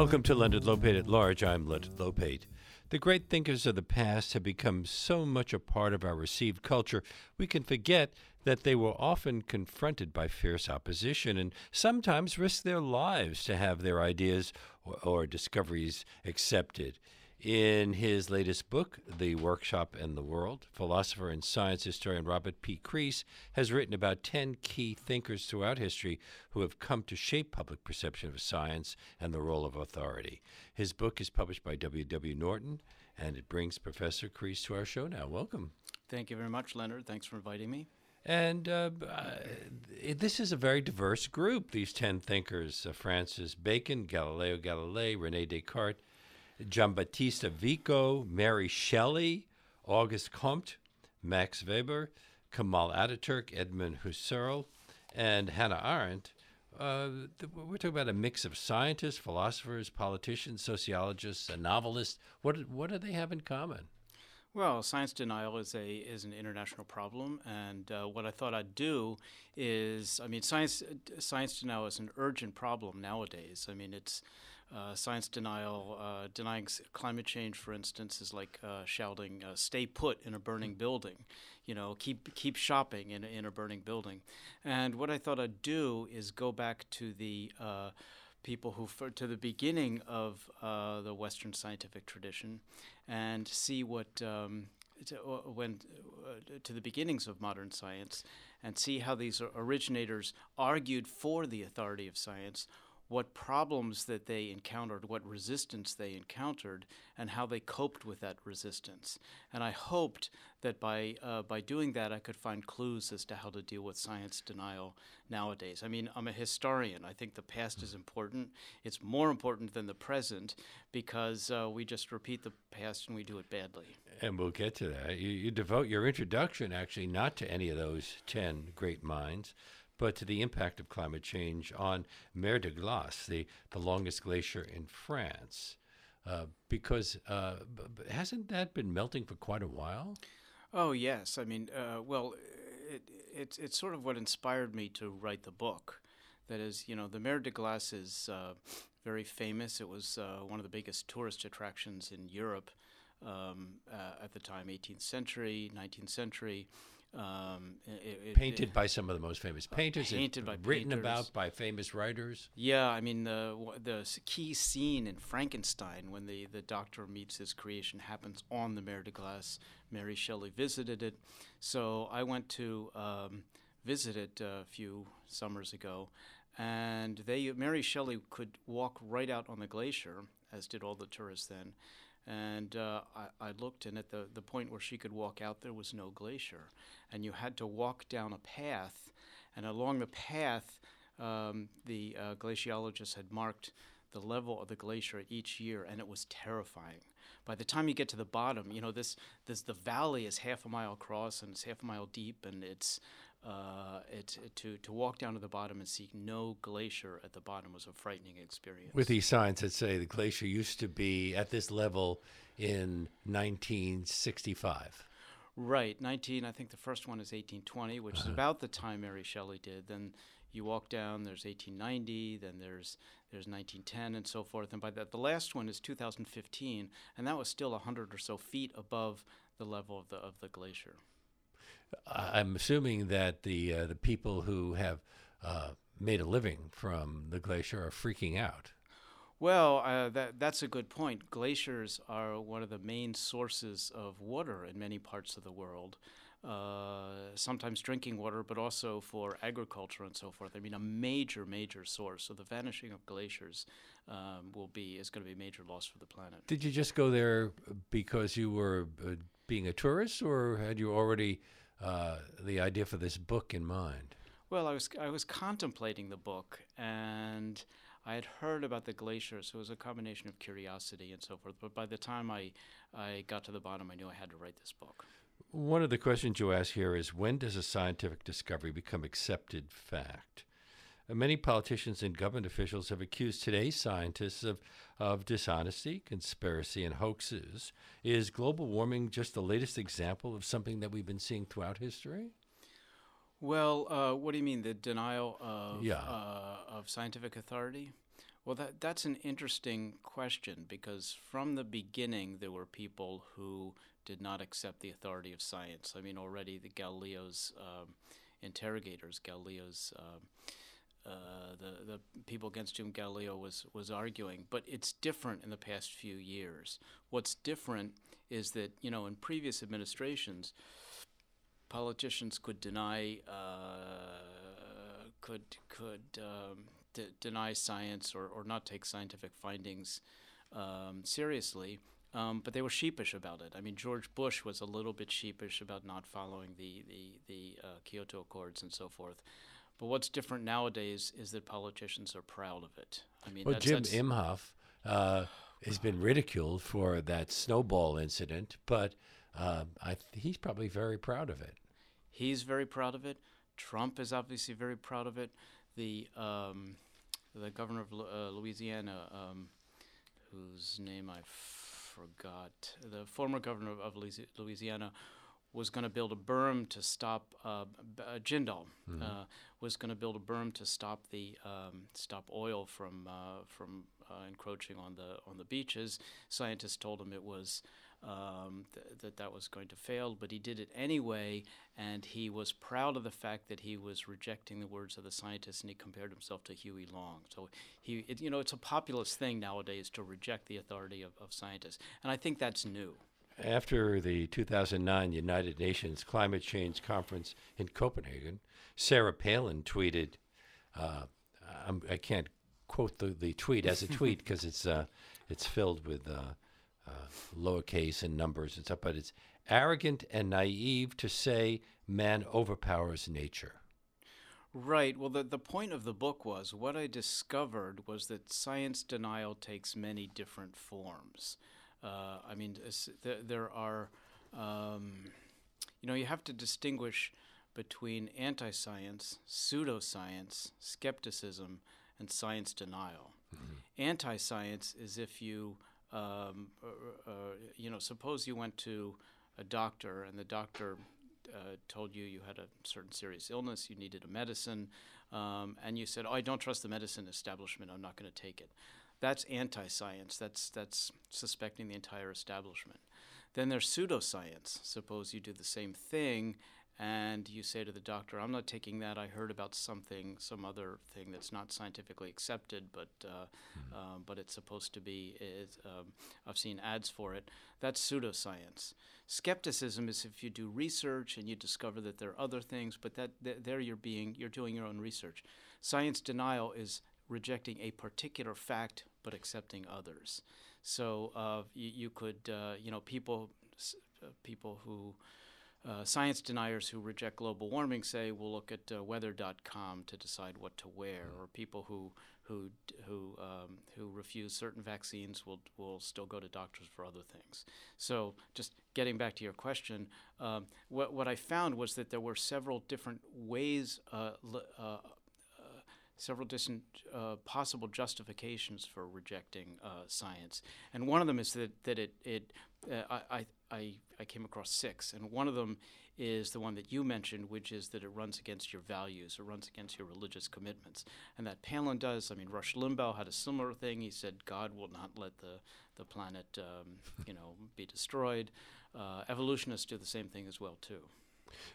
Welcome to Leonard Lopate at Large. I'm Leonard Lopate. The great thinkers of the past have become so much a part of our received culture, we can forget that they were often confronted by fierce opposition and sometimes risked their lives to have their ideas or, or discoveries accepted. In his latest book, The Workshop and the World, philosopher and science historian Robert P. Crease has written about 10 key thinkers throughout history who have come to shape public perception of science and the role of authority. His book is published by W. W. Norton, and it brings Professor Crease to our show now. Welcome. Thank you very much, Leonard. Thanks for inviting me. And uh, uh, this is a very diverse group, these 10 thinkers uh, Francis Bacon, Galileo Galilei, Rene Descartes, Giambattista Vico, Mary Shelley, Auguste Comte, Max Weber, Kemal Ataturk, Edmund Husserl, and Hannah Arendt. Uh, we're talking about a mix of scientists, philosophers, politicians, sociologists, and novelists. What what do they have in common? Well, science denial is a is an international problem, and uh, what I thought I'd do is, I mean, science science denial is an urgent problem nowadays. I mean, it's uh, science denial, uh, denying climate change, for instance, is like uh, shouting uh, "Stay put" in a burning building. You know, keep keep shopping in in a burning building. And what I thought I'd do is go back to the uh, people who to the beginning of uh, the Western scientific tradition, and see what. Um, to, when to the beginnings of modern science, and see how these originators argued for the authority of science, what problems that they encountered, what resistance they encountered, and how they coped with that resistance. And I hoped that by uh, by doing that, I could find clues as to how to deal with science denial nowadays. I mean, I'm a historian. I think the past is important. It's more important than the present because uh, we just repeat the past and we do it badly. And we'll get to that. You, you devote your introduction actually not to any of those ten great minds but to the impact of climate change on Mer de Glace, the, the longest glacier in France. Uh, because uh, hasn't that been melting for quite a while? Oh, yes. I mean, uh, well, it, it, it's sort of what inspired me to write the book. That is, you know, the Mer de Glace is uh, very famous. It was uh, one of the biggest tourist attractions in Europe um, uh, at the time, 18th century, 19th century. Um, it, it, painted it, by some of the most famous painters. Painted by written painters. about by famous writers. Yeah, I mean the the key scene in Frankenstein when the, the doctor meets his creation happens on the Mer de Glace. Mary Shelley visited it, so I went to um, visit it a few summers ago, and they Mary Shelley could walk right out on the glacier, as did all the tourists then and uh, I, I, looked, and at the, the point where she could walk out, there was no glacier. And you had to walk down a path, and along the path, um, the uh, glaciologists had marked the level of the glacier each year, and it was terrifying. By the time you get to the bottom, you know this, this the valley is half a mile across and it's half a mile deep, and it's uh, it, to to walk down to the bottom and see no glacier at the bottom was a frightening experience. With these signs that say the glacier used to be at this level in 1965. Right, 19. I think the first one is 1820, which uh-huh. is about the time Mary Shelley did. Then you walk down. There's 1890. Then there's there's 1910 and so forth. And by that, the last one is 2015, and that was still 100 or so feet above the level of the of the glacier. I'm assuming that the uh, the people who have uh, made a living from the glacier are freaking out. Well, uh, that that's a good point. Glaciers are one of the main sources of water in many parts of the world. Uh, sometimes drinking water, but also for agriculture and so forth. I mean, a major, major source. So the vanishing of glaciers um, will be is going to be a major loss for the planet. Did you just go there because you were uh, being a tourist, or had you already uh, the idea for this book in mind? Well, I was I was contemplating the book, and I had heard about the glacier, so it was a combination of curiosity and so forth. But by the time I I got to the bottom, I knew I had to write this book. One of the questions you ask here is when does a scientific discovery become accepted fact? Many politicians and government officials have accused today's scientists of, of dishonesty, conspiracy, and hoaxes. Is global warming just the latest example of something that we've been seeing throughout history? Well, uh, what do you mean, the denial of, yeah. uh, of scientific authority? Well, that, that's an interesting question because from the beginning there were people who did not accept the authority of science. I mean, already the Galileo's um, interrogators, Galileo's um, uh, the the people against whom Galileo was was arguing. But it's different in the past few years. What's different is that you know in previous administrations, politicians could deny uh, could could um, d- deny science or, or not take scientific findings um, seriously. Um, but they were sheepish about it. I mean, George Bush was a little bit sheepish about not following the the, the uh, Kyoto Accords and so forth. But what's different nowadays is that politicians are proud of it. I mean, Well, that's, Jim that's, Inhofe uh, has been ridiculed for that snowball incident, but uh, I th- he's probably very proud of it. he's very proud of it. Trump is obviously very proud of it. The um, the governor of uh, Louisiana, um, whose name I forgot, the former governor of Louisiana, was going to build a berm to stop uh, uh, Jindal uh, was going to build a berm to stop the um, stop oil from uh, from uh, encroaching on the on the beaches. Scientists told him it was um, th- that that was going to fail, but he did it anyway, and he was proud of the fact that he was rejecting the words of the scientists, and he compared himself to Huey Long. So he, it, you know, it's a populist thing nowadays to reject the authority of, of scientists, and I think that's new. After the 2009 United Nations Climate Change Conference in Copenhagen, Sarah Palin tweeted, uh, I'm, I can't quote the, the tweet as a tweet because it's, uh, it's filled with uh, uh, lowercase and numbers and stuff, but it's arrogant and naive to say man overpowers nature. Right. Well, the, the point of the book was what I discovered was that science denial takes many different forms. Uh, I mean, there, are, um, you know, you have to distinguish between anti science, pseudoscience, skepticism, and science denial. Anti science is if you, um, uh, uh, you know, suppose you went to a doctor and the doctor uh, told you you had a certain serious illness, you needed a medicine, um, and you said, "Oh, I don't trust the medicine establishment. I'm not going to take it." That's anti-science. That's that's suspecting the entire establishment. Then there's pseudoscience. Suppose you do the same thing, and you say to the doctor, "I'm not taking that. I heard about something, some other thing that's not scientifically accepted, but uh, um, but it's supposed to be. Um, I've seen ads for it. That's pseudoscience. Skepticism is if you do research and you discover that there are other things, but that th- there you're being you're doing your own research. Science denial is rejecting a particular fact but accepting others. So uh, you, you could uh, you know people uh, people who uh, science deniers who reject global warming say we'll look at uh, weather.com to decide what to wear, or people who who who um, who refuse certain vaccines will will still go to doctors for other things. So just getting back to your question, um, what what I found was that there were several different ways. Uh, uh, Several different uh, possible justifications for rejecting uh, science, and one of them is that that it it uh, I, I I I came across six, and one of them is the one that you mentioned, which is that it runs against your values, it runs against your religious commitments, and that Palin does. I mean, Rush Limbaugh had a similar thing. He said God will not let the the planet, um, you know, be destroyed. Uh, evolutionists do the same thing as well too.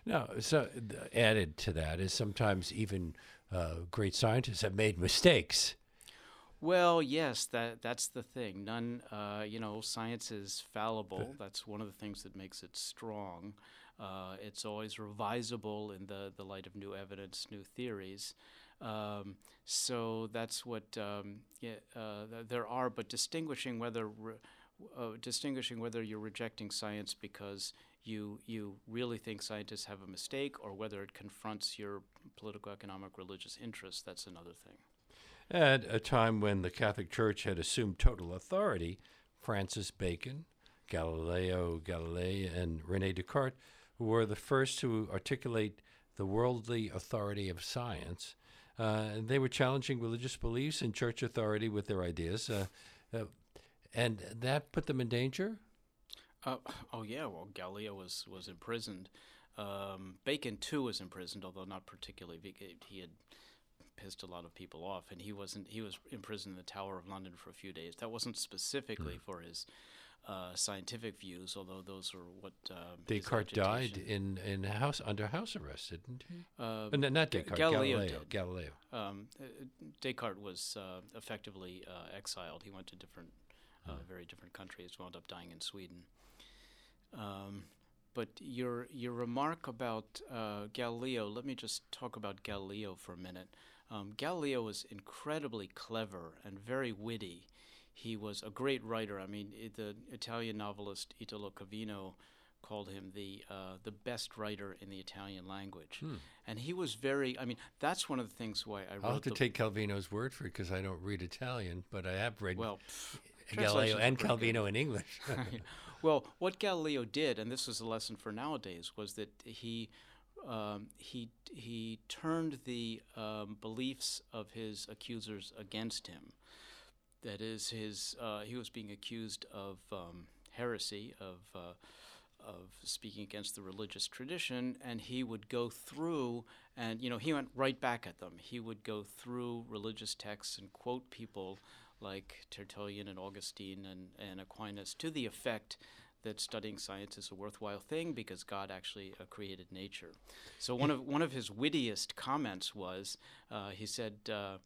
Now, so added to that is sometimes even uh, great scientists have made mistakes. Well, yes, that that's the thing. None, uh, you know, science is fallible. That's one of the things that makes it strong. Uh, it's always revisable in the, the light of new evidence, new theories. Um, so that's what um, yeah, uh, there are. But distinguishing whether re- uh, distinguishing whether you're rejecting science because you you really think scientists have a mistake, or whether it confronts your political, economic, religious interests, that's another thing. At a time when the Catholic Church had assumed total authority, Francis Bacon, Galileo Galilei, and Rene Descartes were the first to articulate the worldly authority of science. Uh, they were challenging religious beliefs and church authority with their ideas, uh, uh, and that put them in danger. Uh, oh yeah, well Galileo was was imprisoned. Um, Bacon too was imprisoned, although not particularly. He he had pissed a lot of people off, and he wasn't. He was imprisoned in the Tower of London for a few days. That wasn't specifically for his uh, scientific views, although those were what um, Descartes died in in house under house arrest, didn't he? Uh, Uh, no, not Descartes. Galileo Galileo. Galileo. um, uh, Descartes was uh, effectively uh, exiled. He went to different, uh, Huh. very different countries. Wound up dying in Sweden. Um, but your your remark about uh, Galileo. Let me just talk about Galileo for a minute. Um, Galileo was incredibly clever and very witty. He was a great writer. I mean, i the Italian novelist Italo Calvino called him the uh, the best writer in the Italian language. Hmm. And he was very. I mean, that's one of the things why I I'll have to take Calvino's word for it because I don't read Italian, but I have read well. Galileo and pretty good. Calvino in English. well, what Galileo did, and this is a lesson for nowadays, was that he um, he he turned the um, beliefs of his accusers against him. That is, his uh, he was being accused of um, heresy, of uh, of speaking against the religious tradition, and he would go through, and you know, he went right back at them. He would go through religious texts and quote people like Tertullian and Augustine and, and Aquinas to the effect that studying science is a worthwhile thing because God actually uh, created nature. So one of one of his wittiest comments was, uh, he said, uh,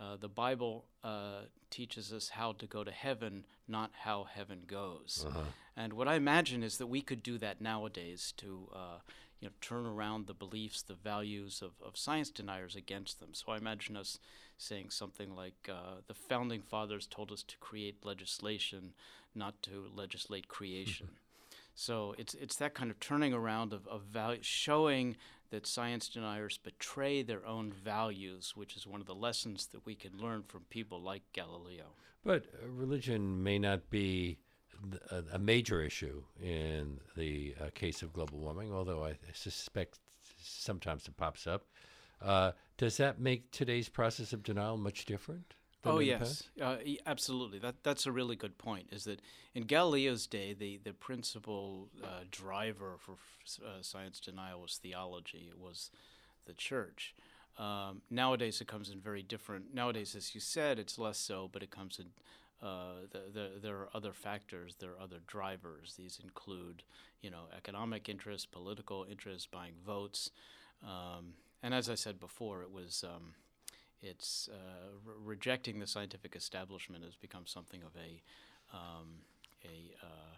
uh, "The Bible uh, teaches us how to go to heaven, not how heaven goes." Uh-huh. And what I imagine is that we could do that nowadays to, uh, you know, turn around the beliefs, the values of, of science deniers against them. So I imagine us saying something like, uh, "The founding fathers told us to create legislation, not to legislate creation." So it's it's that kind of turning around of, of value, showing that science deniers betray their own values, which is one of the lessons that we can learn from people like Galileo. But uh, religion may not be a, a major issue in the uh, case of global warming, although I suspect sometimes it pops up. Uh, does that make today's process of denial much different? Oh yes, uh, absolutely. That that's a really good point. Is that in Galileo's day, the the principal uh, driver for f- uh, science denial was theology. It was the church. Um, nowadays, it comes in very different. Nowadays, as you said, it's less so, but it comes in. Uh, the, the, there are other factors. There are other drivers. These include, you know, economic interest, political interest, buying votes, um, and as I said before, it was. Um, it's uh, re- rejecting the scientific establishment has become something of a um, a uh,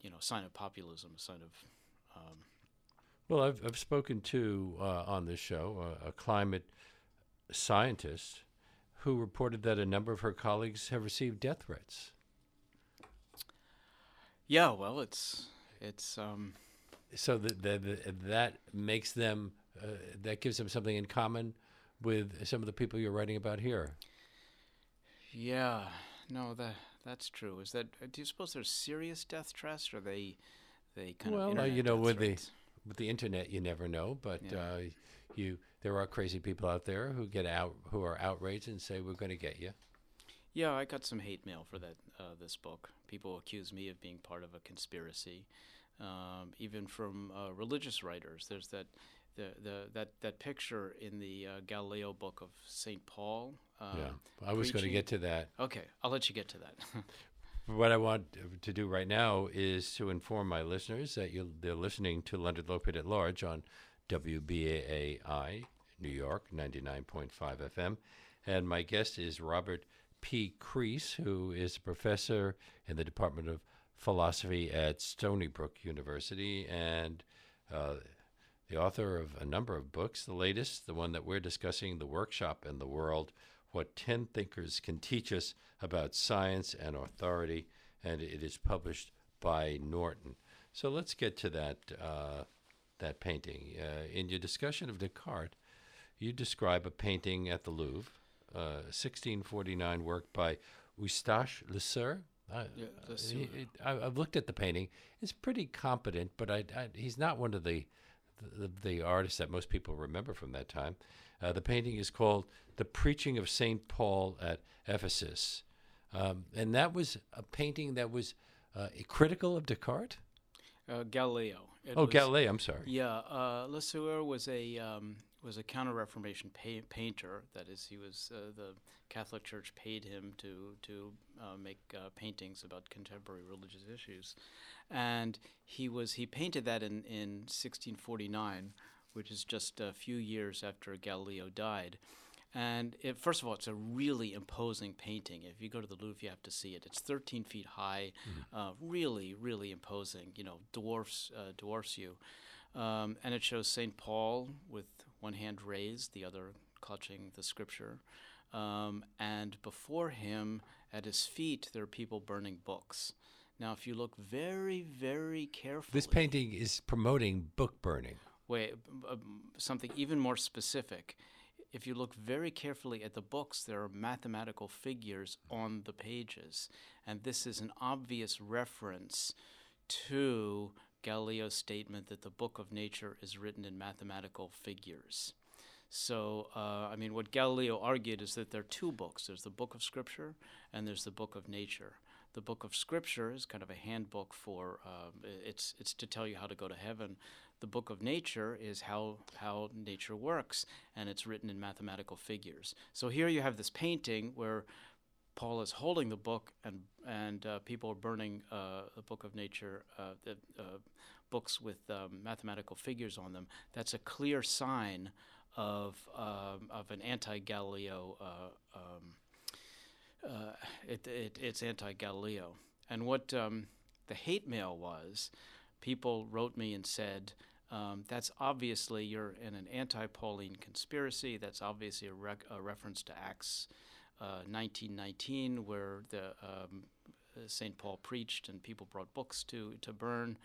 you know sign of populism, a sign of um, Well, I've, I've spoken to uh, on this show uh, a climate scientist who reported that a number of her colleagues have received death threats. yeah. Well, it's it's um, So that that, that makes them uh, that gives them something in common with some of the people you're writing about here. yeah. No, that that's true. Is that do you suppose there's serious death threats, or they they kind Well, of uh, you know, with the- threats? With the internet, you never know, but Yeah. uh, you there are crazy people out there who get out who are outraged and say we're going to get you. Yeah, I got some hate mail for that uh, this book. People accuse me of being part of a conspiracy, um, even from uh, religious writers. There's that the, the that that picture in the uh, Galileo book of Saint Paul. Um, yeah, I was going to get to that. Okay, I'll let you get to that. What I want to do right now is to inform my listeners that you they're listening to Leonard Lopate at Large on WBAI New York 99.5 FM. And my guest is Robert P. Crease, who is a professor in the Department of Philosophy at Stony Brook University and uh, the author of a number of books. The latest, the one that we're discussing, The Workshop and the World What 10 Thinkers Can Teach Us About Science and Authority, and it is published by Norton. So let's get to that, uh, that painting. Uh, in your discussion of Descartes, you describe a painting at the Louvre, uh, 1649 work by Eustache Lesueur. I, Yeah, uh, he- it- I, I've looked at the painting. It's pretty competent, but I, I, he's not one of the, the the artists that most people remember from that time. Uh, the painting is called "The Preaching of Saint Paul at Ephesus," um, and that was a painting that was uh, critical of Descartes. Uh, Galileo. It oh, was- Galileo. I'm sorry. Yeah, uh, Lesueur was a um, was a Counter-Reformation pa- painter. That is, he was uh, the Catholic Church paid him to to uh, make uh, paintings about contemporary religious issues, and he was he painted that in in 1649, which is just a few years after Galileo died. And it, first of all, it's a really imposing painting. If you go to the Louvre, you have to see it. It's 13 feet high, uh, really, really imposing. You know, dwarfs uh, dwarfs you. Um, and it shows St. Paul with one hand raised, the other clutching the scripture. Um, and before him, at his feet, there are people burning books. Now, if you look very, very carefully, This painting is promoting book burning. Wait, um, something even more specific. If you look very carefully at the books, there are mathematical figures on the pages. And this is an obvious reference to Galileo's statement that the book of nature is written in mathematical figures. So, uh, I mean, what Galileo argued is that there are two books there's the book of Scripture and there's the book of nature. The book of Scripture is kind of a handbook for um, it's it's to tell you how to go to heaven. The book of nature is how how nature works, and it's written in mathematical figures. So here you have this painting where Paul is holding the book, and and uh, people are burning uh, the book of nature, uh, the uh, books with um, mathematical figures on them. That's a clear sign of um, of an anti-Galileo. Uh, um, uh, it, it, it's anti-Galileo, and what um, the hate mail was, people wrote me and said. Um, that's obviously you're in an anti-Pauline conspiracy. That's obviously a, rec- a reference to Acts uh, 1919, where the um, St. Paul preached and people brought books to to burn.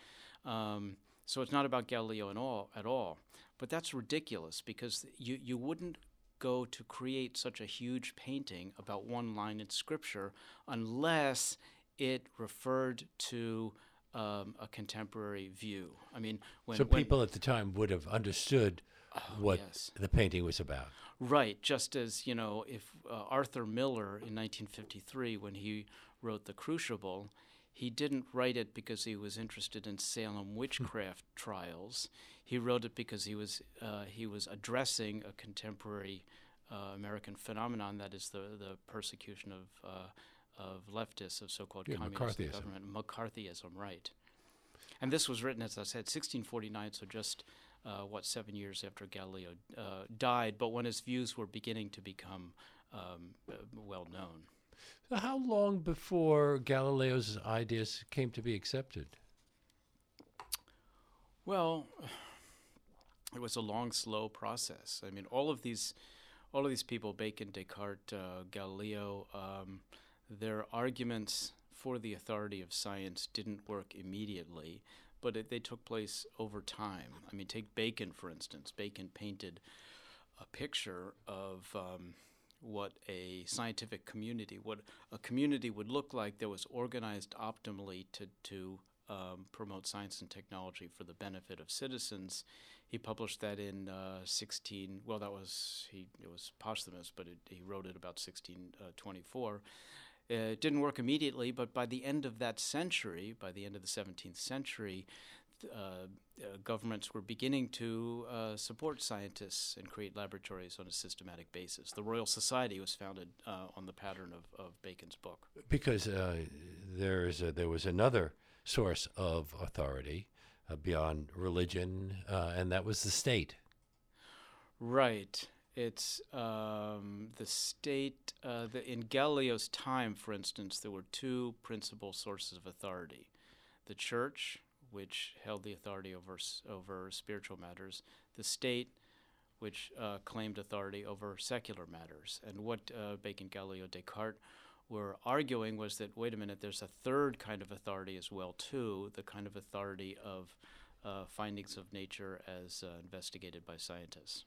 Um, so it's not about Galileo at all, at all. But that's ridiculous because you you wouldn't go to create such a huge painting about one line in Scripture unless it referred to um, a contemporary view. I mean, when so when- people at the time would have understood what yes. the painting was about. Right, just as you know, if uh, Arthur Miller in 1953, when he wrote *The Crucible*, he didn't write it because he was interested in Salem witchcraft trials. He wrote it because he was uh, he was addressing a contemporary uh, American phenomenon that is the the persecution of uh, of leftists of so-called Yeah, communist McCarthyism. government, McCarthyism, right? And this was written, as I said, 1649, so just uh, what seven years after Galileo uh, died, but when his views were beginning to become um, uh, well known. So how long before Galileo's ideas came to be accepted? Well, it was a long, slow process. I mean, all of these, all of these people, Bacon, Descartes, uh, Galileo, um, their arguments for the authority of science didn't work immediately, but it, they took place over time. I mean, take Bacon for instance. Bacon painted a picture of um, what a scientific community, what a community would look like that was organized optimally to to um, promote science and technology for the benefit of citizens. He published that in uh, 16. Well, that was he. It was posthumous, but it, he wrote it about 1624. Uh, it didn't work immediately, but by the end of that century, by the end of the 17th century, uh, uh, governments were beginning to uh, support scientists and create laboratories on a systematic basis. The Royal Society was founded uh, on the pattern of, of Bacon's book. Because uh, there's a, there was another source of authority uh, beyond religion, uh, and that was the state. Right. It's um, the state. Uh, the, in Galileo's time, for instance, there were two principal sources of authority: the church, which held the authority over over spiritual matters; the state, which uh, claimed authority over secular matters. And what uh, Bacon, Galileo, Descartes were arguing was that wait a minute, there's a third kind of authority as well too, the kind of authority of uh, findings of nature as uh, investigated by scientists.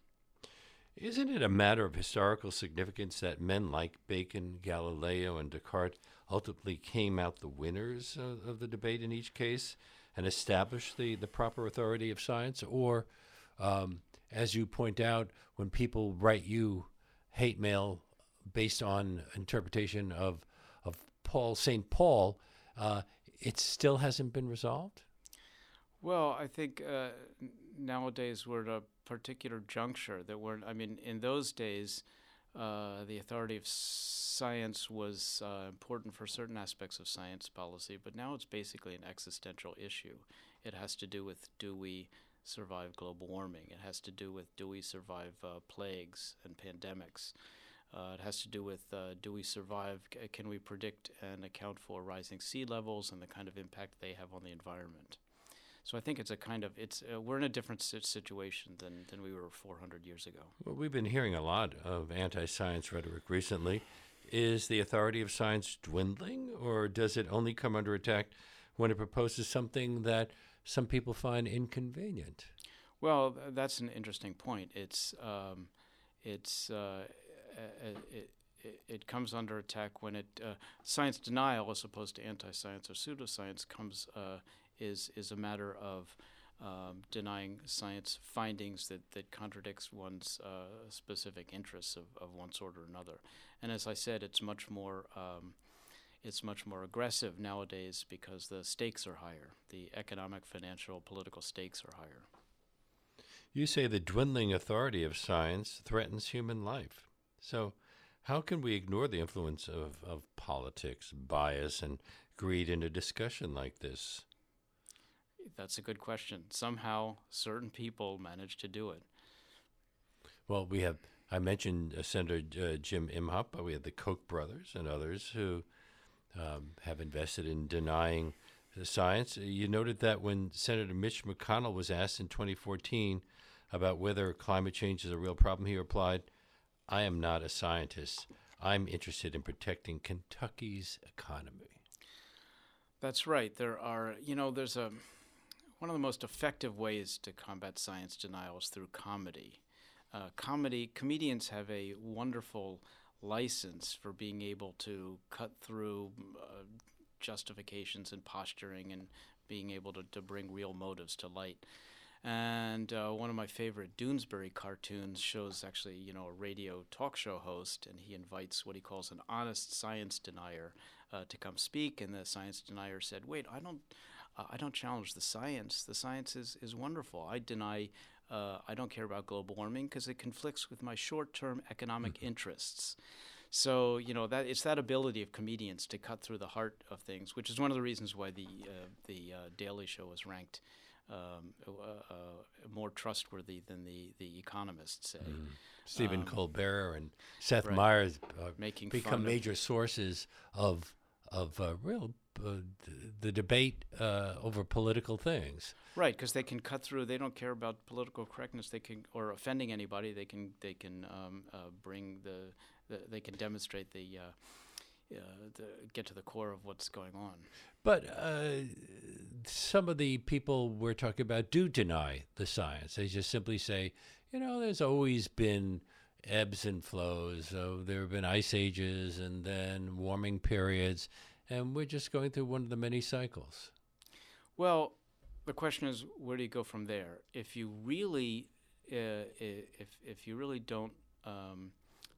Isn't it a matter of historical significance that men like Bacon, Galileo, and Descartes ultimately came out the winners of, of the debate in each case and established the, the proper authority of science? Or, um, as you point out, when people write you hate mail based on interpretation of, of Paul, St. Paul, uh, it still hasn't been resolved? Well, I think uh, nowadays we're at a particular juncture that we're. I mean, in those days, uh, the authority of science was uh, important for certain aspects of science policy, but now it's basically an existential issue. It has to do with do we survive global warming? It has to do with do we survive uh, plagues and pandemics? Uh, it has to do with uh, do we survive? C- can we predict and account for rising sea levels and the kind of impact they have on the environment? So I think it's a kind of it's uh, we're in a different situation than than we were 400 years ago. Well, we've been hearing a lot of anti science rhetoric recently. Is the authority of science dwindling, or does it only come under attack when it proposes something that some people find inconvenient? Well, that's an interesting point. It's um, it's uh, uh, it, it, it comes under attack when it uh, science denial, as opposed to anti-science or pseudoscience, comes uh, is is a matter of um, denying science findings that, that contradicts one's uh, specific interests of, of one sort or another. And as I said, it's much more um, it's much more aggressive nowadays because the stakes are higher. The economic, financial, political stakes are higher. You say the dwindling authority of science threatens human life. So, how can we ignore the influence of, of politics, bias, and greed in a discussion like this? That's a good question. Somehow, certain people manage to do it. Well, we have, I mentioned uh, Senator uh, Jim Inhofe, but we have the Koch brothers and others who um, have invested in denying the science. You noted that when Senator Mitch McConnell was asked in 2014 about whether climate change is a real problem, he replied, I am not a scientist. I'm interested in protecting Kentucky's economy. That's right. There are, you know, there's a one of the most effective ways to combat science denial is through comedy. Uh, comedy comedians have a wonderful license for being able to cut through uh, justifications and posturing and being able to, to bring real motives to light. And uh, one of my favorite Doonesbury cartoons shows actually, you know, a radio talk show host, and he invites what he calls an honest science denier uh, to come speak. And the science denier said, "Wait, I don't, uh, I don't challenge the science. The science is is wonderful. I deny." Uh, I don't care about global warming because it conflicts with my short-term economic interests. So you know that it's that ability of comedians to cut through the heart of things, which is one of the reasons why the uh, the uh, Daily Show was ranked um, uh, uh, more trustworthy than the the economists say. Stephen Um, Colbert and Seth right. Meyers uh, become major sources of of uh, real the debate uh, over political things. Right, because they can cut through. They don't care about political correctness. They can or offending anybody. They can they can um, uh, bring the, the they can demonstrate the. Uh, uh, the, get to the core of what's going on. But uh, some of the people we're talking about do deny the science. They just simply say, you know, there's always been ebbs and flows. So there have been ice ages and then warming periods, and we're just going through one of the many cycles. Well, the question is, where do you go from there? If you really, uh, if if you really don't um,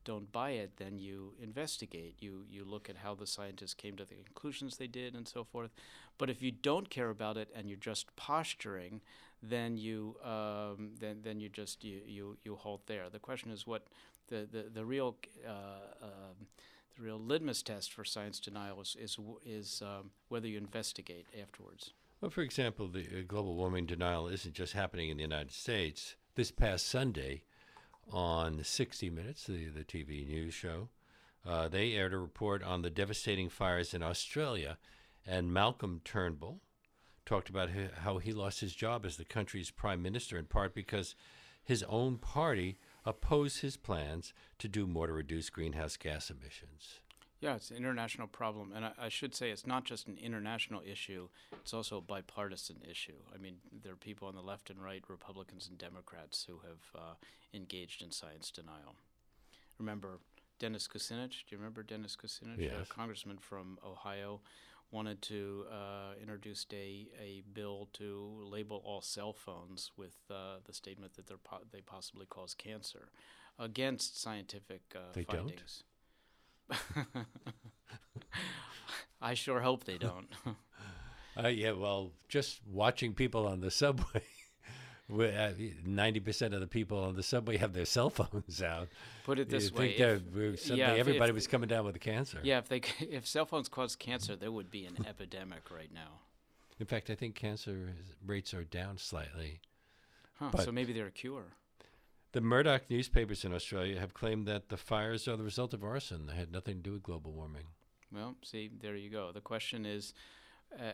don't buy it, then you investigate. You you look at how the scientists came to the conclusions they did, and so forth. But if you don't care about it and you're just posturing, then you um, then then you just you, you you halt there. The question is what the the the real. Uh, um, the real litmus test for science denial is is, is um, whether you investigate afterwards. Well, for example, the uh, global warming denial isn't just happening in the United States. This past Sunday, on 60 Minutes, the, the TV news show, uh, they aired a report on the devastating fires in Australia, and Malcolm Turnbull talked about how he lost his job as the country's prime minister in part because his own party opposed his plans to do more to reduce greenhouse gas emissions. Yeah, it's an international problem, and I, I should say it's not just an international issue; it's also a bipartisan issue. I mean, there are people on the left and right, Republicans and Democrats, who have uh, engaged in science denial. Remember Dennis Kucinich? Do you remember Dennis Kucinich, Yes. a congressman from Ohio? Wanted to uh, introduce a, a bill to label all cell phones with uh, the statement that they're po- they possibly cause cancer, against scientific uh, They don't? findings. I sure hope they don't. Uh, yeah, well, just watching people on the subway. Uh, Ninety percent of the people on the subway have their cell phones out. Put it this You'd way: if- suddenly yeah, everybody if- was coming down with a cancer. Yeah, if they if cell phones cause cancer, there would be an epidemic right now. In fact, I think cancer rates are down slightly. Huh, so maybe they're a cure. The Murdoch newspapers in Australia have claimed that the fires are the result of arson. They had nothing to do with global warming. Well, see, there you go. The question is,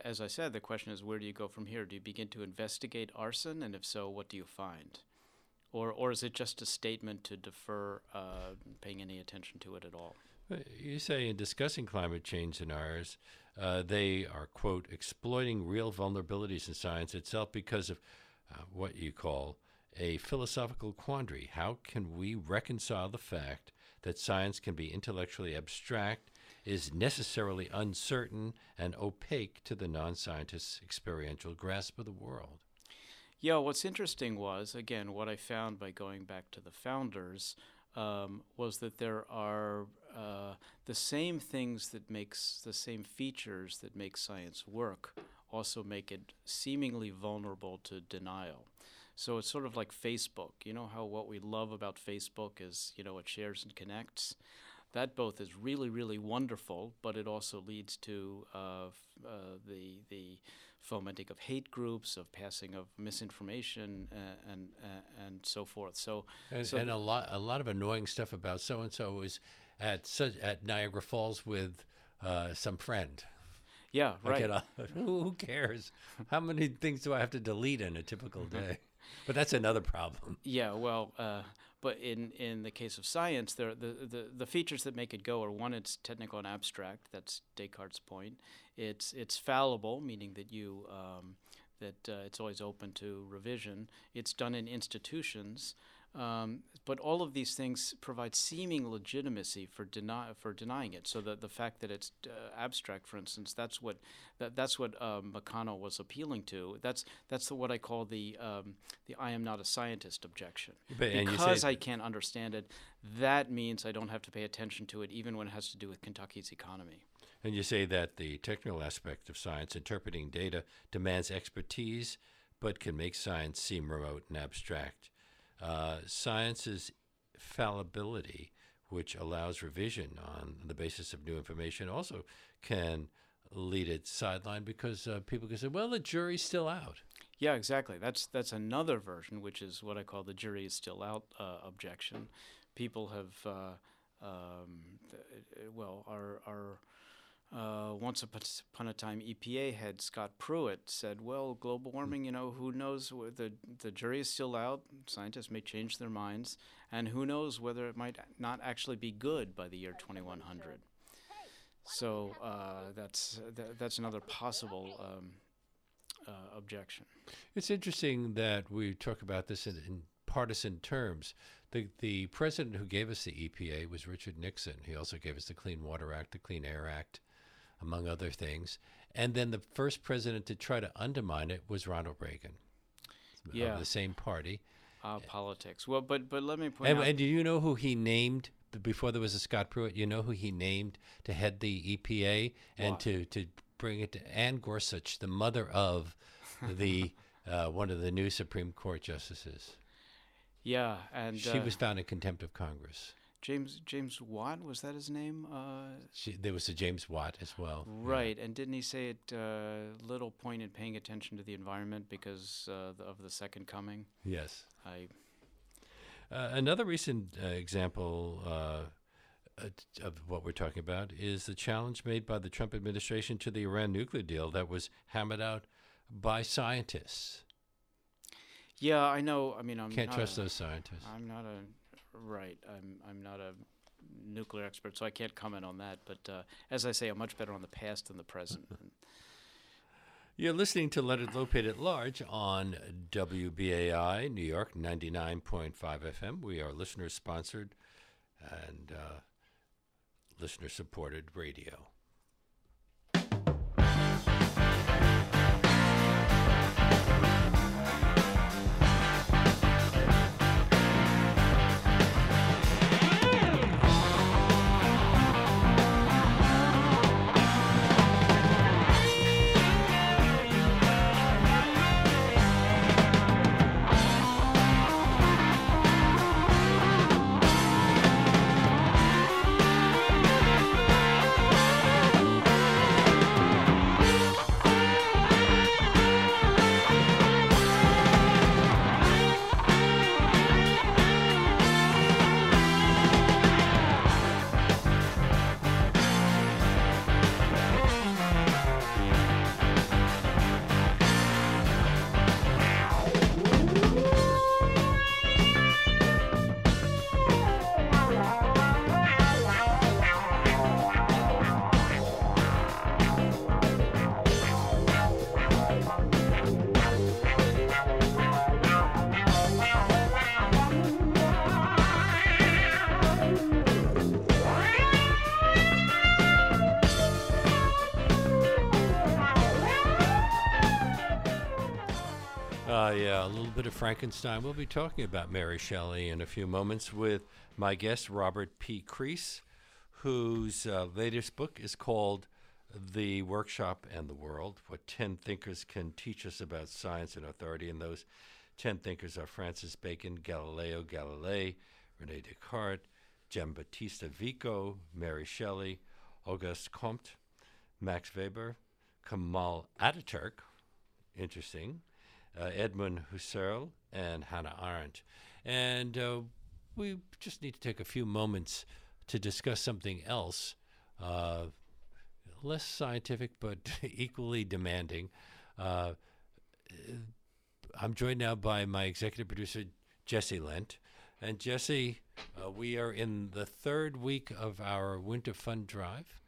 as I said, the question is, where do you go from here? Do you begin to investigate arson, and if so, what do you find? Or, or is it just a statement to defer uh, paying any attention to it at all? You say in discussing climate change scenarios, uh, they are, quote, exploiting real vulnerabilities in science itself because of uh, what you call a philosophical quandary. How can we reconcile the fact that science can be intellectually abstract, is necessarily uncertain, and opaque to the non scientist's experiential grasp of the world? Yeah, what's interesting was, again, what I found by going back to the founders um, was that there are uh, the same things that makes the same features that make science work also make it seemingly vulnerable to denial. So it's sort of like Facebook. You know how what we love about Facebook is, you know, it shares and connects. That both is really, really wonderful, but it also leads to uh, f- uh, the the fomenting of hate groups, of passing of misinformation, uh, and uh, and so forth. So, And, So and a lot, a lot of annoying stuff about so and so was at such, at Niagara Falls with uh, some friend. yeah, right. a- who who cares? How many things do I have to delete in a typical day? But that's another problem. Yeah, well, uh, but in, in the case of science, the, the the features that make it go are one, it's technical and abstract. That's Descartes' point. It's it's fallible, meaning that you um, that uh, it's always open to revision. It's done in institutions. Um, but all of these things provide seeming legitimacy for deny for denying it. So that the fact that it's uh, abstract, for instance, that's what that, that's what um, McConnell was appealing to. That's that's the, what I call the um, the I am not a scientist objection. But- because I can't understand it, that means I don't have to pay attention to it, even when it has to do with Kentucky's economy. And you say that the technical aspect of science, interpreting data, demands expertise, but can make science seem remote and abstract. Uh, science's fallibility, which allows revision on the basis of new information, also can lead it sideline because uh, people can say, "Well, the jury's still out." Yeah, exactly. That's that's another version, which is what I call the jury is still out uh, objection. People have, uh, um, th- well, are our uh, once upon a time EPA head Scott Pruitt said, "Well, global warming, you know, who knows? The the jury is still out. Scientists may change their minds, and who knows whether it might not actually be good by the year 2100." So uh, that's that, that's another possible um, uh, objection. It's interesting that we talk about this in, in partisan terms. The the president who gave us the EPA was Richard Nixon. He also gave us the Clean Water Act, the Clean Air Act, among other things. And then the first president to try to undermine it was Ronald Reagan, Yeah. of the same party. Uh, politics. Well, but but let me point And, out. and do you know who he named before there was a Scott Pruitt? You know who he named to head the EPA and What? to to bring it to Ann Gorsuch, the mother of the uh, one of the new Supreme Court justices. yeah, and She uh, was found in contempt of Congress. James James Watt was that his name? Uh, She, there was a James Watt as well. yeah. right, and didn't he say it? Uh, little point in paying attention to the environment because uh, the, of the second coming. Yes. I Uh, another recent uh, example uh, uh, of what we're talking about is the challenge made by the Trump administration to the Iran nuclear deal that was hammered out by scientists. yeah, I know. I mean, I'm Can't trust a, those scientists. I'm not a right. I'm I'm not a nuclear expert, so I can't comment on that. But uh, as I say, I'm much better on the past than the present. You're listening to Leonard Lopate at Large on WBAI, New York 99.5 FM. We are listener sponsored and uh, listener supported radio. A little bit of Frankenstein. We'll be talking about Mary Shelley in a few moments with my guest, Robert P. Crease, whose uh, latest book is called The Workshop and the World What 10 Thinkers Can Teach Us About Science and Authority. And those 10 thinkers are Francis Bacon, Galileo Galilei, Rene Descartes, Giambattista Vico, Mary Shelley, Auguste Comte, Max Weber, Kemal Ataturk, interesting, uh, Edmund Husserl, and Hannah Arendt. And uh, we just need to take a few moments to discuss something else, uh, less scientific but equally demanding. Uh, I'm joined now by my executive producer, Jesse Lent. And Jesse, uh, we are in the third week of our Winter Fund Drive.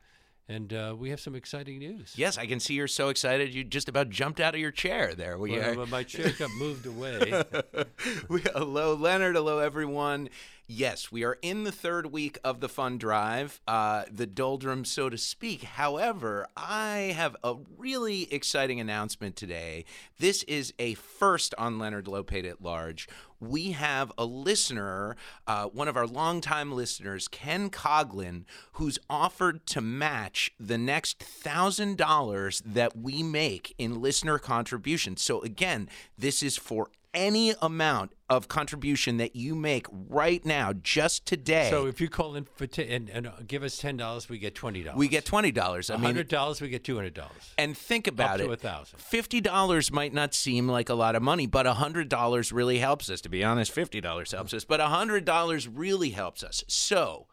And uh, we have some exciting news. Yes, I can see you're so excited. You just about jumped out of your chair there. We well, are... my chair got moved away. we, hello, Leonard. Hello, everyone. Yes, we are in the third week of the fund drive, uh, the doldrum, so to speak. However, I have a really exciting announcement today. This is a first on Leonard Lopate at Large. We have a listener, uh, one of our longtime listeners, Ken Coglin, who's offered to match the next thousand dollars that we make in listener contributions. So again, this is for any amount of contribution that you make right now, just today. So if you call in for t- and, and uh, give us ten dollars, we get twenty dollars. We get twenty dollars. I mean, hundred dollars, we get two hundred dollars. And think about Up it. A thousand. Fifty dollars might not seem like a lot of money, but hundred dollars really helps us. To be honest, fifty dollars helps us, but hundred dollars really helps us. So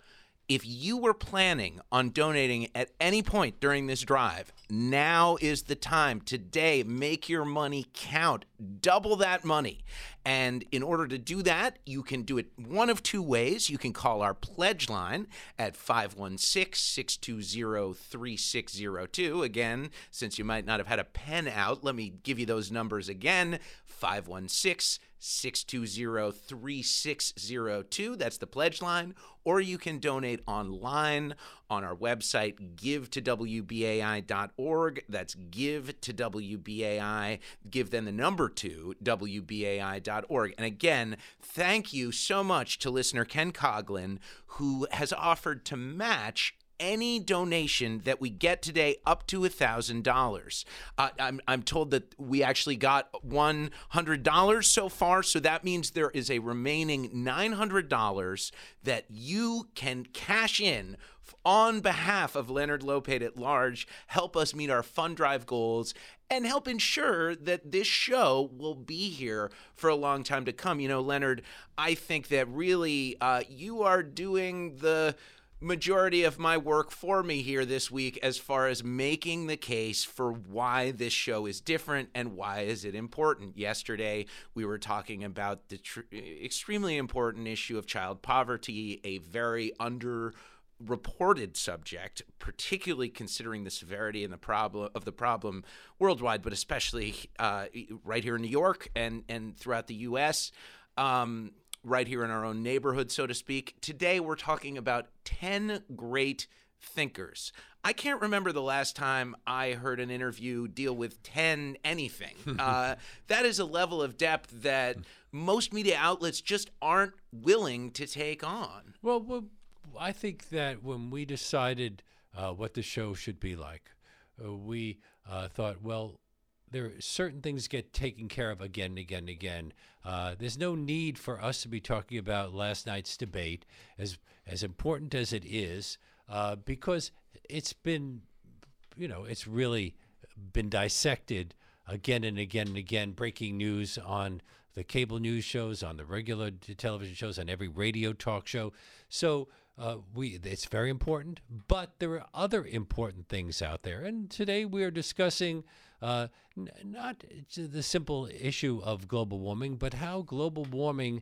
if you were planning on donating at any point during this drive, now is the time. Today, make your money count. Double that money. And in order to do that, you can do it one of two ways. You can call our pledge line at 516 620 3602. Again, since you might not have had a pen out, let me give you those numbers again 516 620 3602. That's the pledge line. Or you can donate online on our website, givetowbai.org. That's give to WBAI. Give them the number to WBAI.org. And again, thank you so much to listener Ken Coglin, who has offered to match any donation that we get today up to $1,000. Uh, I'm, I'm told that we actually got $100 so far, so that means there is a remaining $900 that you can cash in on behalf of Leonard Lopate at large, help us meet our fund drive goals and help ensure that this show will be here for a long time to come. You know, Leonard, I think that really uh, you are doing the majority of my work for me here this week as far as making the case for why this show is different and why is it important. Yesterday we were talking about the tr- extremely important issue of child poverty, a very under reported subject, particularly considering the severity and the problem of the problem worldwide, but especially uh, right here in New York and and throughout the U.S. Um, right here in our own neighborhood, so to speak. Today, we're talking about 10 great thinkers. I can't remember the last time I heard an interview deal with 10 anything. uh, that is a level of depth that most media outlets just aren't willing to take on. Well, well I think that when we decided uh, what the show should be like, uh, we uh, thought, well, there are certain things get taken care of again and again and again. Uh, there's no need for us to be talking about last night's debate, as as important as it is, uh, because it's been, you know, it's really been dissected again and again and again. Breaking news on the cable news shows, on the regular television shows, on every radio talk show. So uh, we it's very important, but there are other important things out there. And today we are discussing uh, n- not the simple issue of global warming, but how global warming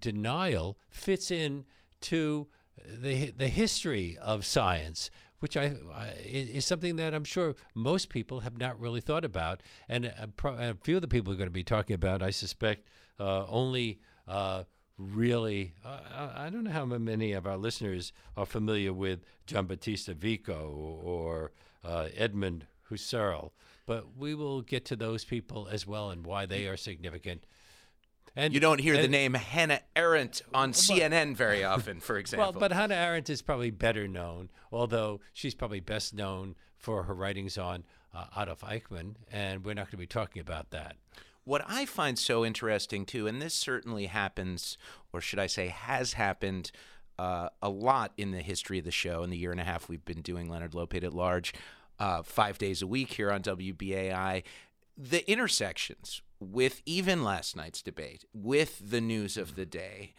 denial fits in to the the history of science, which I, I, is something that I'm sure most people have not really thought about, and a, a few of the people are going to be talking about. I suspect uh, only. Uh, really, uh, I don't know how many of our listeners are familiar with Giambattista Vico or uh, Edmund Husserl. But we will get to those people as well and why they are significant. And You don't hear the name Hannah Arendt on CNN very often, for example. Well, but Hannah Arendt is probably better known, although she's probably best known for her writings on uh, Adolf Eichmann, and we're not going to be talking about that. What I find so interesting too, and this certainly happens, or should I say, has happened uh, a lot in the history of the show in the year and a half we've been doing Leonard Lopate at Large, uh, five days a week here on WBAI. The intersections with even last night's debate, with the news of the day,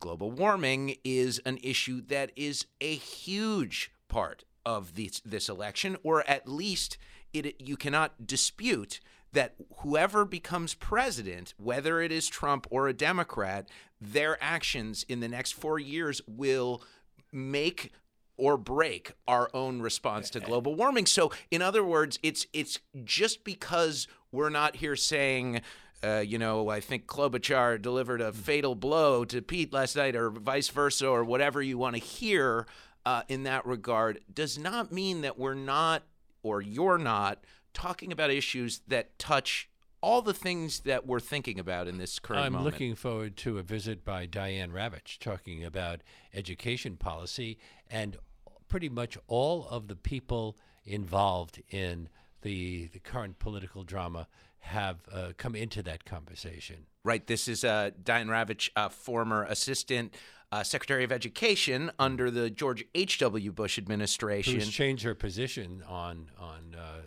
global warming is an issue that is a huge part of this this election, or at least it you cannot dispute that whoever becomes president, whether it is Trump or a Democrat, their actions in the next four years will make or break our own response to global warming. So, in other words, it's it's just because we're not here saying, uh, you know, I think Klobuchar delivered a fatal blow to Pete last night, or vice versa, or whatever you want to hear uh, in that regard, does not mean that we're not or you're not talking about issues that touch all the things that we're thinking about in this current I'm moment. looking forward to a visit by Diane Ravitch talking about education policy and pretty much all of the people involved in the the current political drama have uh, come into that conversation. Right. This is uh, Diane Ravitch, uh, former assistant uh, secretary of education under the George H.W. Bush administration. Who's changed her position on on uh,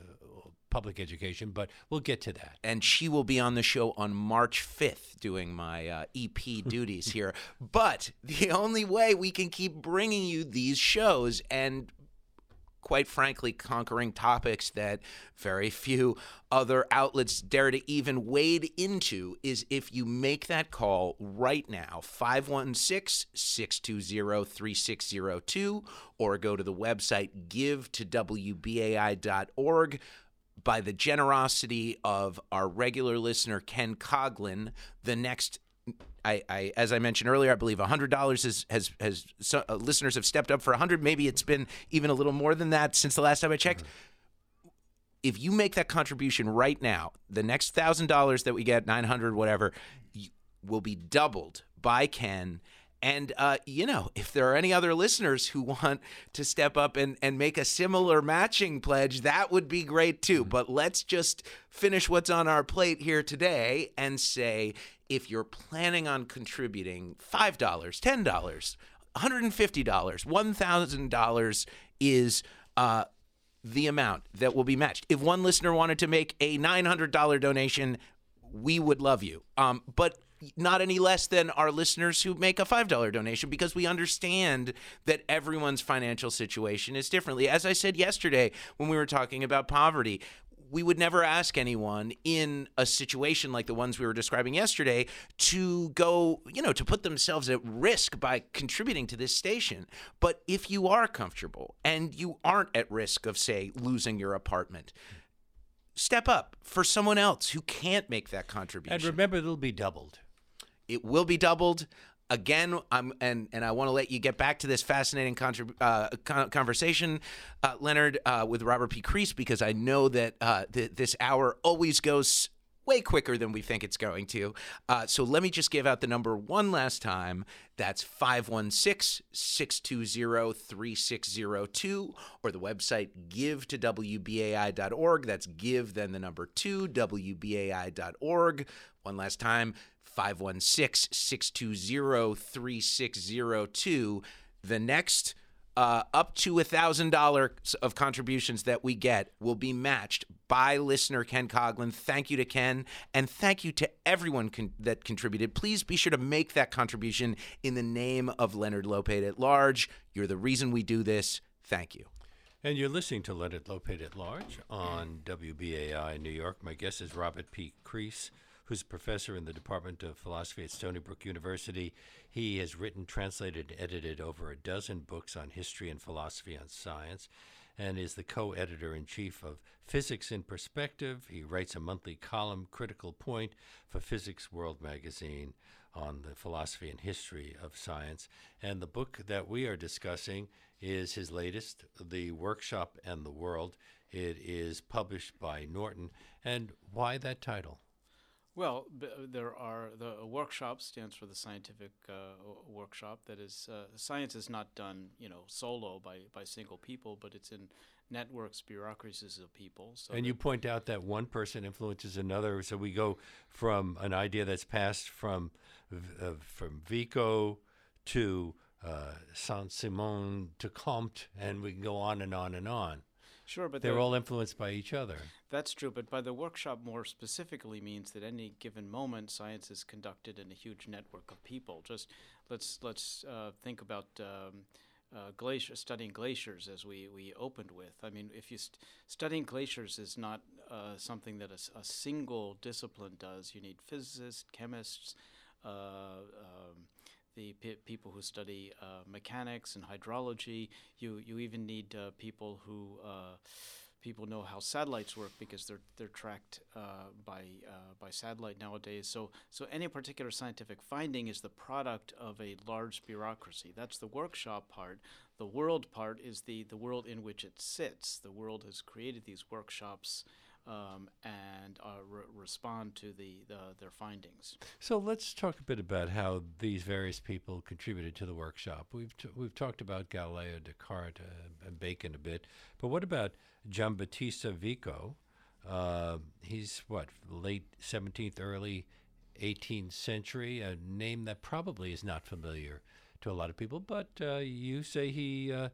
public education, but we'll get to that. and she will be on the show on March 5th doing my uh, EP duties here. But the only way we can keep bringing you these shows and quite frankly conquering topics that very few other outlets dare to even wade into is if you make that call right now 516-620-3602 or go to the website give to wbai.org by the generosity of our regular listener Ken Coglin, the next. I, I, as I mentioned earlier, I believe hundred dollars has has has so, uh, listeners have stepped up for hundred. Maybe it's been even a little more than that since the last time I checked. If you make that contribution right now, the next thousand dollars that we get, nine hundred, whatever, will be doubled by Ken. And uh, you know, if there are any other listeners who want to step up and, and make a similar matching pledge, that would be great too. But let's just finish what's on our plate here today and say if you're planning on contributing $5, $10, $150, $1,000 is uh, the amount that will be matched. If one listener wanted to make a $900 donation, we would love you. Um, but not any less than our listeners who make a $5 donation because we understand that everyone's financial situation is differently. As I said yesterday when we were talking about poverty, we would never ask anyone in a situation like the ones we were describing yesterday to go, you know, to put themselves at risk by contributing to this station. But if you are comfortable and you aren't at risk of, say, losing your apartment, step up for someone else who can't make that contribution. And remember, it'll be doubled. It will be doubled. Again, I'm and and I want to let you get back to this fascinating contrib- uh, con- conversation, uh, Leonard, uh, with Robert P. Crease, because I know that uh, th- this hour always goes way quicker than we think it's going to. Uh, so let me just give out the number one last time. That's 516 620 3602 or the website give to WBAI.org. That's give, then the number two, WBAI.org. One last time 516 620 3602. The next uh, up to a thousand dollars of contributions that we get will be matched by listener Ken Coglin. Thank you to Ken, and thank you to everyone con- that contributed. Please be sure to make that contribution in the name of Leonard Lopate at large. You're the reason we do this. Thank you. And you're listening to Leonard Lopate at Large on WBAI New York. My guest is Robert P. Crease, who's a professor in the Department of Philosophy at Stony Brook University. He has written, translated, and edited over a dozen books on history and philosophy on science, and is the co editor in chief of Physics in Perspective. He writes a monthly column, Critical Point, for Physics World magazine on the philosophy and history of science. And the book that we are discussing is his latest, The Workshop and the World. It is published by Norton. And why that title? Well, b- there are the workshop stands for the scientific uh, workshop. That is, uh, science is not done, you know, solo by, by single people, but it's in networks, bureaucracies of people. So and you point out that one person influences another. So we go from an idea that's passed from uh, from Vico to uh, Saint Simon to Comte, and we can go on and on and on. Sure, but they're all influenced by each other. That's true, but by the workshop more specifically means that any given moment, science is conducted in a huge network of people. Just let's let's uh, think about. Um, uh, glacier, studying glaciers as we, we opened with. I mean, if you st- studying glaciers is not uh, something that a, a, single discipline does. You need physicists, chemists, uh, um, the people who study uh, mechanics and hydrology. You you even need uh, people who uh, people know how satellites work because they're they're tracked uh, by uh, by satellite nowadays. So so any particular scientific finding is the product of a large bureaucracy. That's the workshop part. The world part is the the world in which it sits. The world has created these workshops um, and uh, re- respond to the, the, their findings. So let's talk a bit about how these various people contributed to the workshop. We've t- we've talked about Galileo, Descartes, uh, and Bacon a bit, but what about Giambattista Vico? Uh, he's what late 17th, early 18th century, a name that probably is not familiar to a lot of people, but uh, you say he uh,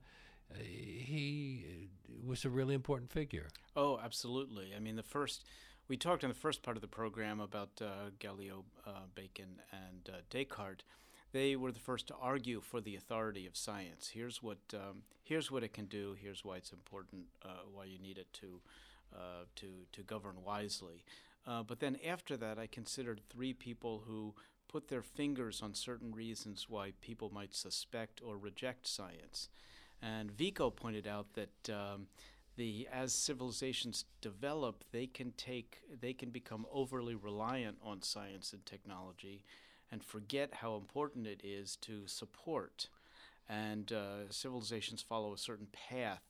he was a really important figure. Oh, absolutely. I mean, the first we talked in the first part of the program about uh, Galileo, uh, Bacon, and uh, Descartes. They were the first to argue for the authority of science. Here's what um, here's what it can do. Here's why it's important. Uh, why you need it to uh, to to govern wisely. Uh, but then after that, I considered three people who put their fingers on certain reasons why people might suspect or reject science. And Vico pointed out that um, the as civilizations develop, they can take they can become overly reliant on science and technology, and forget how important it is to support. And uh, civilizations follow a certain path.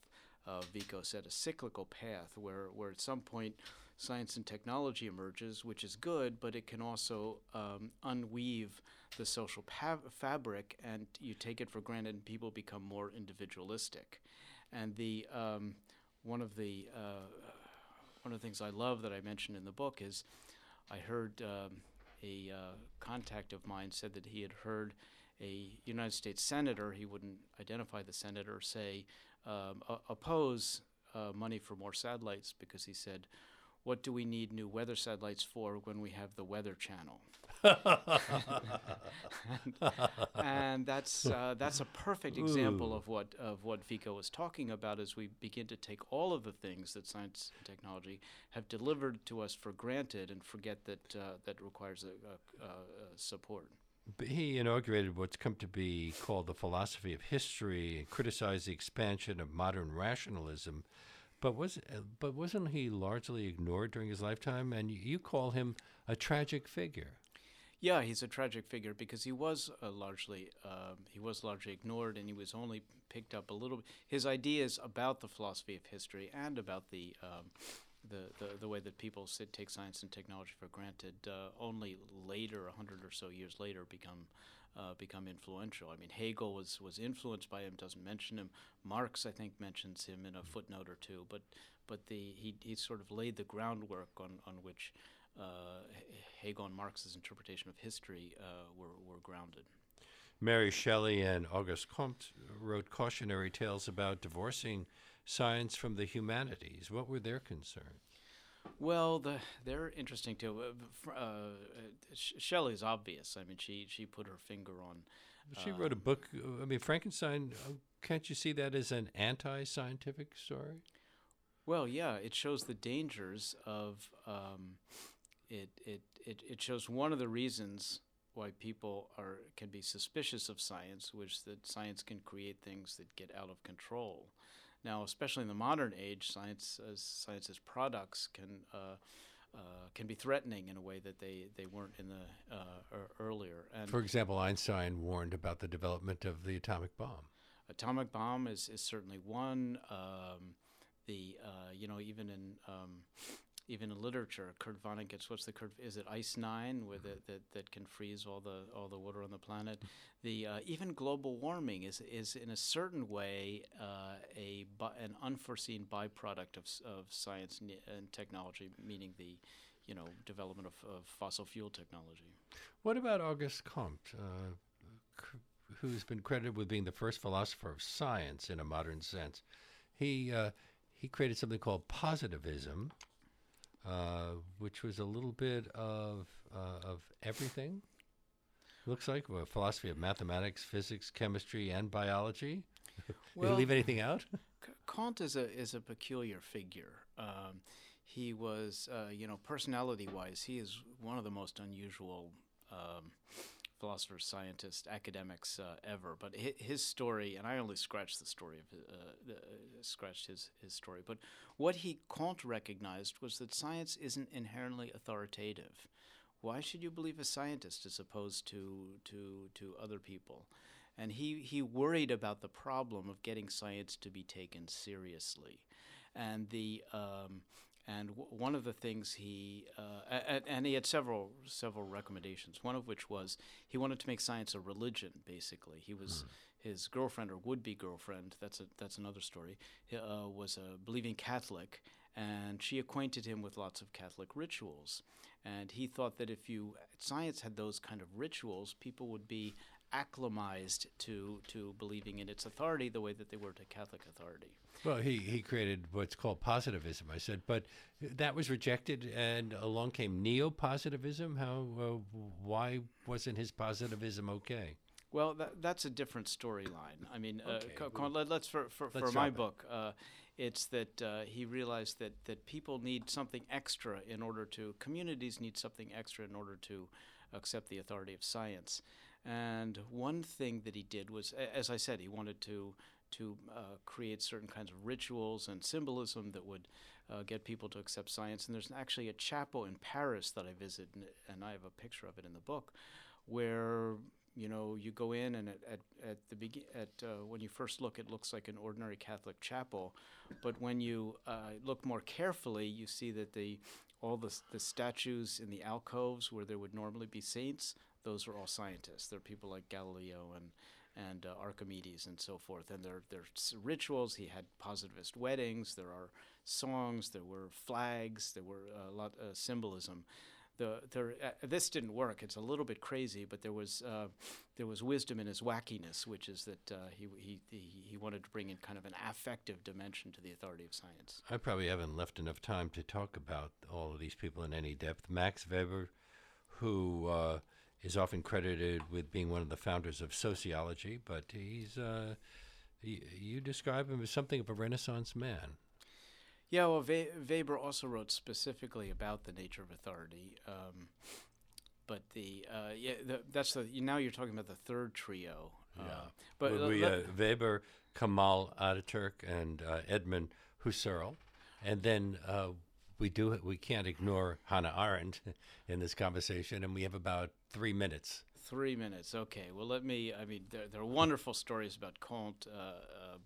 Uh, Vico said a cyclical path, where where at some point science and technology emerges, which is good, but it can also um, unweave the social fabric, and you take it for granted, and people become more individualistic. And the um, one of the uh, one of the things I love that I mentioned in the book is I heard um, a uh, contact of mine said that he had heard a United States senator, he wouldn't identify the senator, say um, oppose uh, money for more satellites because he said what do we need new weather satellites for when we have the Weather Channel? and, and, that's uh, that's a perfect example of what of what Vico was talking about as we begin to take all of the things that science and technology have delivered to us for granted and forget that uh, that requires a, a, a support. He inaugurated what's come to be called the philosophy of history and criticized the expansion of modern rationalism but was uh, but wasn't he largely ignored during his lifetime? And you call him a tragic figure. Yeah, he's a tragic figure because he was uh, largely uh, he was largely ignored, and he was only picked up a little. His ideas about the philosophy of history and about the um, the, the, the way that people sit, take science and technology for granted uh, only later, a hundred or so years later, become uh, become influential. I mean, Hegel was was influenced by him, doesn't mention him. Marx, I think, mentions him in a footnote or two, but but the he he sort of laid the groundwork on on which uh, Hegel and Marx's interpretation of history uh, were were grounded. Mary Shelley and Auguste Comte wrote cautionary tales about divorcing science from the humanities. What were their concerns? Well, the, they're interesting too. Uh, uh, Shelley's obvious. I mean, she she put her finger on. She wrote a book. I mean, Frankenstein. Uh, can't you see that as an anti-scientific story? Well, yeah, it shows the dangers of. Um, it, it it it shows one of the reasons why people are can be suspicious of science, which that science can create things that get out of control. Now, especially in the modern age, science as science's products can uh, uh, can be threatening in a way that they, they weren't in the uh, earlier. And For example, Einstein warned about the development of the atomic bomb. Atomic bomb is, is certainly one. Um, the uh, you know even in um, even in literature, Kurt Vonnegut's what's the Kurt is it Ice Nine where the, that that can freeze all the all the water on the planet. The uh, even global warming is is in a certain way uh, a an unforeseen byproduct of of science and technology, meaning the you know development of, of fossil fuel technology. What about Auguste Comte? Uh, who's been credited with being the first philosopher of science in a modern sense. He uh, he created something called positivism, uh, which was a little bit of uh, of everything. Looks like a philosophy of mathematics, physics, chemistry, and biology. Well, Did you leave anything out? Comte is a is a peculiar figure. Um, he was, uh, you know, personality-wise, he is one of the most unusual um, philosophers, scientists, academics uh, ever. But his story, and I only scratched the story of uh, uh, scratched his his story. But what he Comte recognized was that science isn't inherently authoritative. Why should you believe a scientist as opposed to to to other people? And he he worried about the problem of getting science to be taken seriously, and the um, and w- one of the things he uh, and, and he had several several recommendations. One of which was he wanted to make science a religion. Basically, he was mm. his girlfriend or would be girlfriend. That's a that's another story. Uh, was a believing Catholic, and she acquainted him with lots of Catholic rituals. And he thought that if you science had those kind of rituals, people would be acclimatized to to believing in its authority the way that they were to Catholic authority. Well, he, he created what's called positivism, I said, but that was rejected, and along came neo positivism. How, uh, why wasn't his positivism okay? Well, that, that's a different storyline. I mean, uh, okay, uh, well, let, us for, for, let's for my book, uh, it's that uh, he realized that, that people need something extra in order to, communities need something extra in order to accept the authority of science. And one thing that he did was, as I said, he wanted to to uh, create certain kinds of rituals and symbolism that would uh, get people to accept science. And there's actually a chapel in Paris that I visit, and, I have a picture of it in the book, where you know you go in and at, at, at the begin at uh, when you first look, it looks like an ordinary Catholic chapel, but when you uh, look more carefully, you see that the all the, the statues in the alcoves where there would normally be saints, those were all scientists. They're people like Galileo and and uh, Archimedes and so forth. And there, there's rituals. He had positivist weddings. There are songs. There were flags. There were a lot of symbolism. The, there, uh, this didn't work. It's a little bit crazy, but there was uh, there was wisdom in his wackiness, which is that uh, he, he, he he wanted to bring in kind of an affective dimension to the authority of science. I probably haven't left enough time to talk about all of these people in any depth. Max Weber, who uh, is often credited with being one of the founders of sociology, but he's uh, he, you describe him as something of a Renaissance man. Yeah, well, We- Weber also wrote specifically about the nature of authority. Um, but the uh, yeah, the, that's the now you're talking about the third trio. Uh, yeah, but we, uh, Weber, Kemal Ataturk, and uh, Edmund Husserl, and then uh, we do we can't ignore Hannah Arendt in this conversation, and we have about three minutes. Three minutes. Okay. Well, let me. I mean, there, there are wonderful stories about Comte, uh, uh,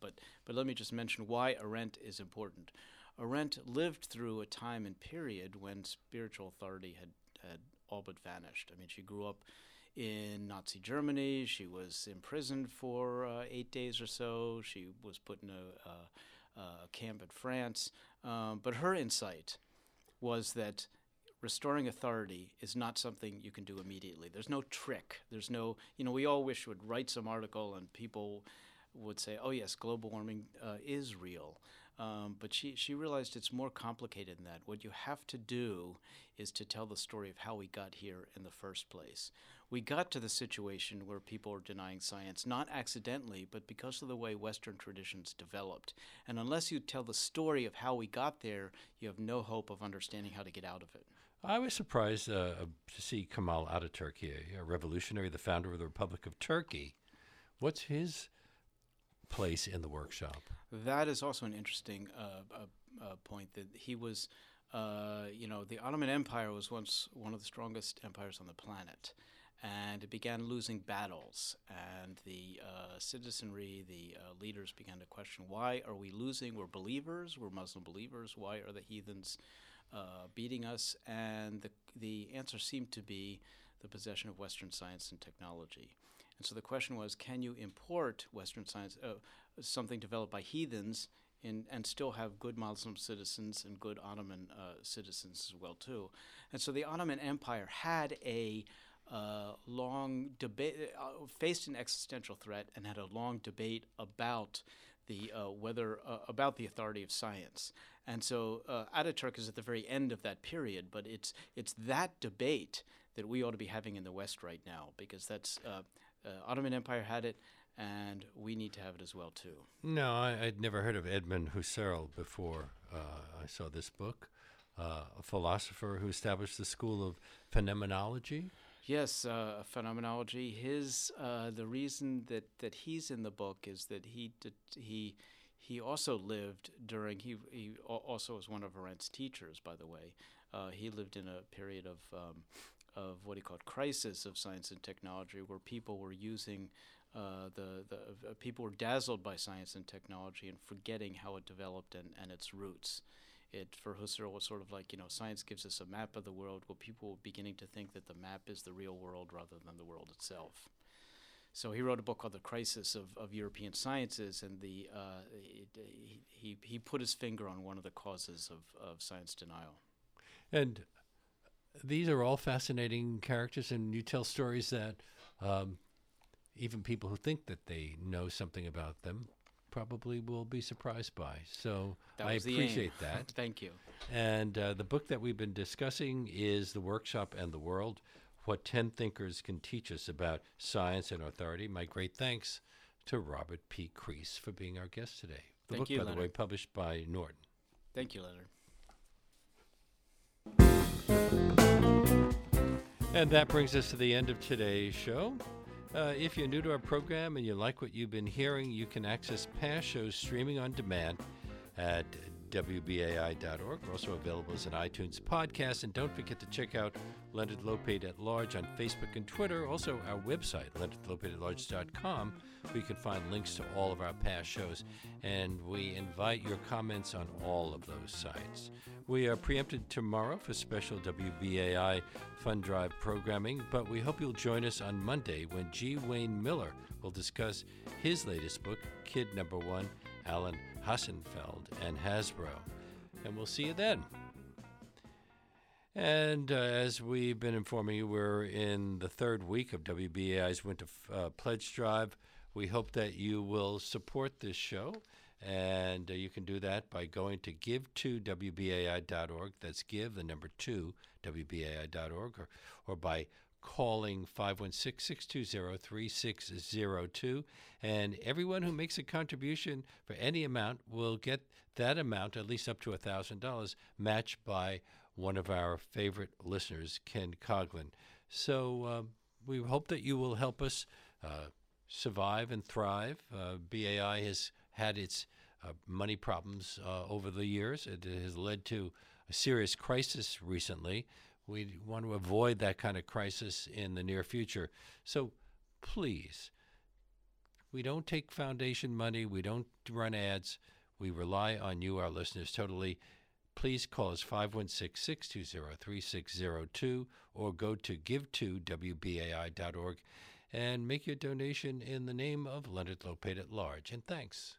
but but let me just mention why Arendt is important. Arendt lived through a time and period when spiritual authority had had all but vanished. I mean, she grew up in Nazi Germany. She was imprisoned for uh, eight days or so. She was put in a, a camp in France. Um, but her insight was that restoring authority is not something you can do immediately. There's no trick. There's no, you know, we all wish would write some article and people would say, oh, yes, global warming uh, is real. Um, but she, she realized it's more complicated than that. What you have to do is to tell the story of how we got here in the first place. We got to the situation where people are denying science, not accidentally, but because of the way Western traditions developed. And unless you tell the story of how we got there, you have no hope of understanding how to get out of it. I was surprised uh, to see Kemal Ataturk, a revolutionary, the founder of the Republic of Turkey. What's his place in the workshop? That is also an interesting uh, uh, uh, point that he was, uh, you know, the Ottoman Empire was once one of the strongest empires on the planet. and it began losing battles. And the uh, citizenry, the uh, leaders began to question why are we losing? We're believers, we're Muslim believers. Why are the heathens uh, beating us? And the, the answer seemed to be the possession of Western science and technology. And so the question was can you import Western science, uh, something developed by heathens? In, and still have good Muslim citizens and good Ottoman uh, citizens as well too, and so the Ottoman Empire had a uh, long debate, uh, faced an existential threat, and had a long debate about the uh, whether uh, about the authority of science. And so uh, Ataturk is at the very end of that period, but it's it's that debate that we ought to be having in the West right now, because that's uh, Ottoman Empire had it. And we need to have it as well too. No, I, would never heard of Edmund Husserl before I saw this book. a philosopher who established the school of phenomenology. Yes, uh, phenomenology. His uh, the reason that, that he's in the book is that he did, he he also lived during he he also was one of Arendt's teachers, by the way. Uh, he lived in a period of um, of what he called crisis of science and technology, where people were using uh, the the uh, people were dazzled by science and technology and forgetting how it developed and, and its roots it for Husserl was sort of like you know science gives us a map of the world. Well, people were beginning to think that the map is the real world rather than the world itself. So he wrote a book called The Crisis of, of European Sciences, and the uh, it, he he put his finger on one of the causes of, of science denial. And these are all fascinating characters, and you tell stories that um, even people who think that they know something about them probably will be surprised by. So I appreciate that. Thank you. And uh, the book that we've been discussing is The Workshop and the World What 10 Thinkers Can Teach Us About Science and Authority. My great thanks to Robert P. Crease for being our guest today. The Thank book, you, by Leonard. the way, published by Norton. Thank you, Leonard. And that brings us to the end of today's show. Uh, if you're new to our program and you like what you've been hearing, you can access past shows streaming on demand at WBAI.org. We're also available as an iTunes podcast. And don't forget to check out Leonard Lopate at Large on Facebook and Twitter. Also, our website, leonardlopateatlarge.com, where you can find links to all of our past shows. And we invite your comments on all of those sites. We are preempted tomorrow for special WBAI Fund Drive programming, but we hope you'll join us on Monday when G. Wayne Miller will discuss his latest book, Kid Number One Alan Hassenfeld and Hasbro. And we'll see you then. And uh, as we've been informing you, we're in the third week of WBAI's Winter uh, Pledge Drive. We hope that you will support this show and uh, you can do that by going to give2wbai.org. That's give, the number two, wbai.org, or, or by calling 516 620 3602. And everyone who makes a contribution for any amount will get that amount, at least up to $1,000, matched by one of our favorite listeners, Ken Coglin. So uh, we hope that you will help us uh, survive and thrive. Uh, BAI has had its uh, money problems uh, over the years. It has led to a serious crisis recently. We want to avoid that kind of crisis in the near future. So please, we don't take foundation money, we don't run ads. We rely on you, our listeners, totally. Please call us 516 620 3602 or go to give2wbai.org and make your donation in the name of Leonard Lopate at Large. And thanks.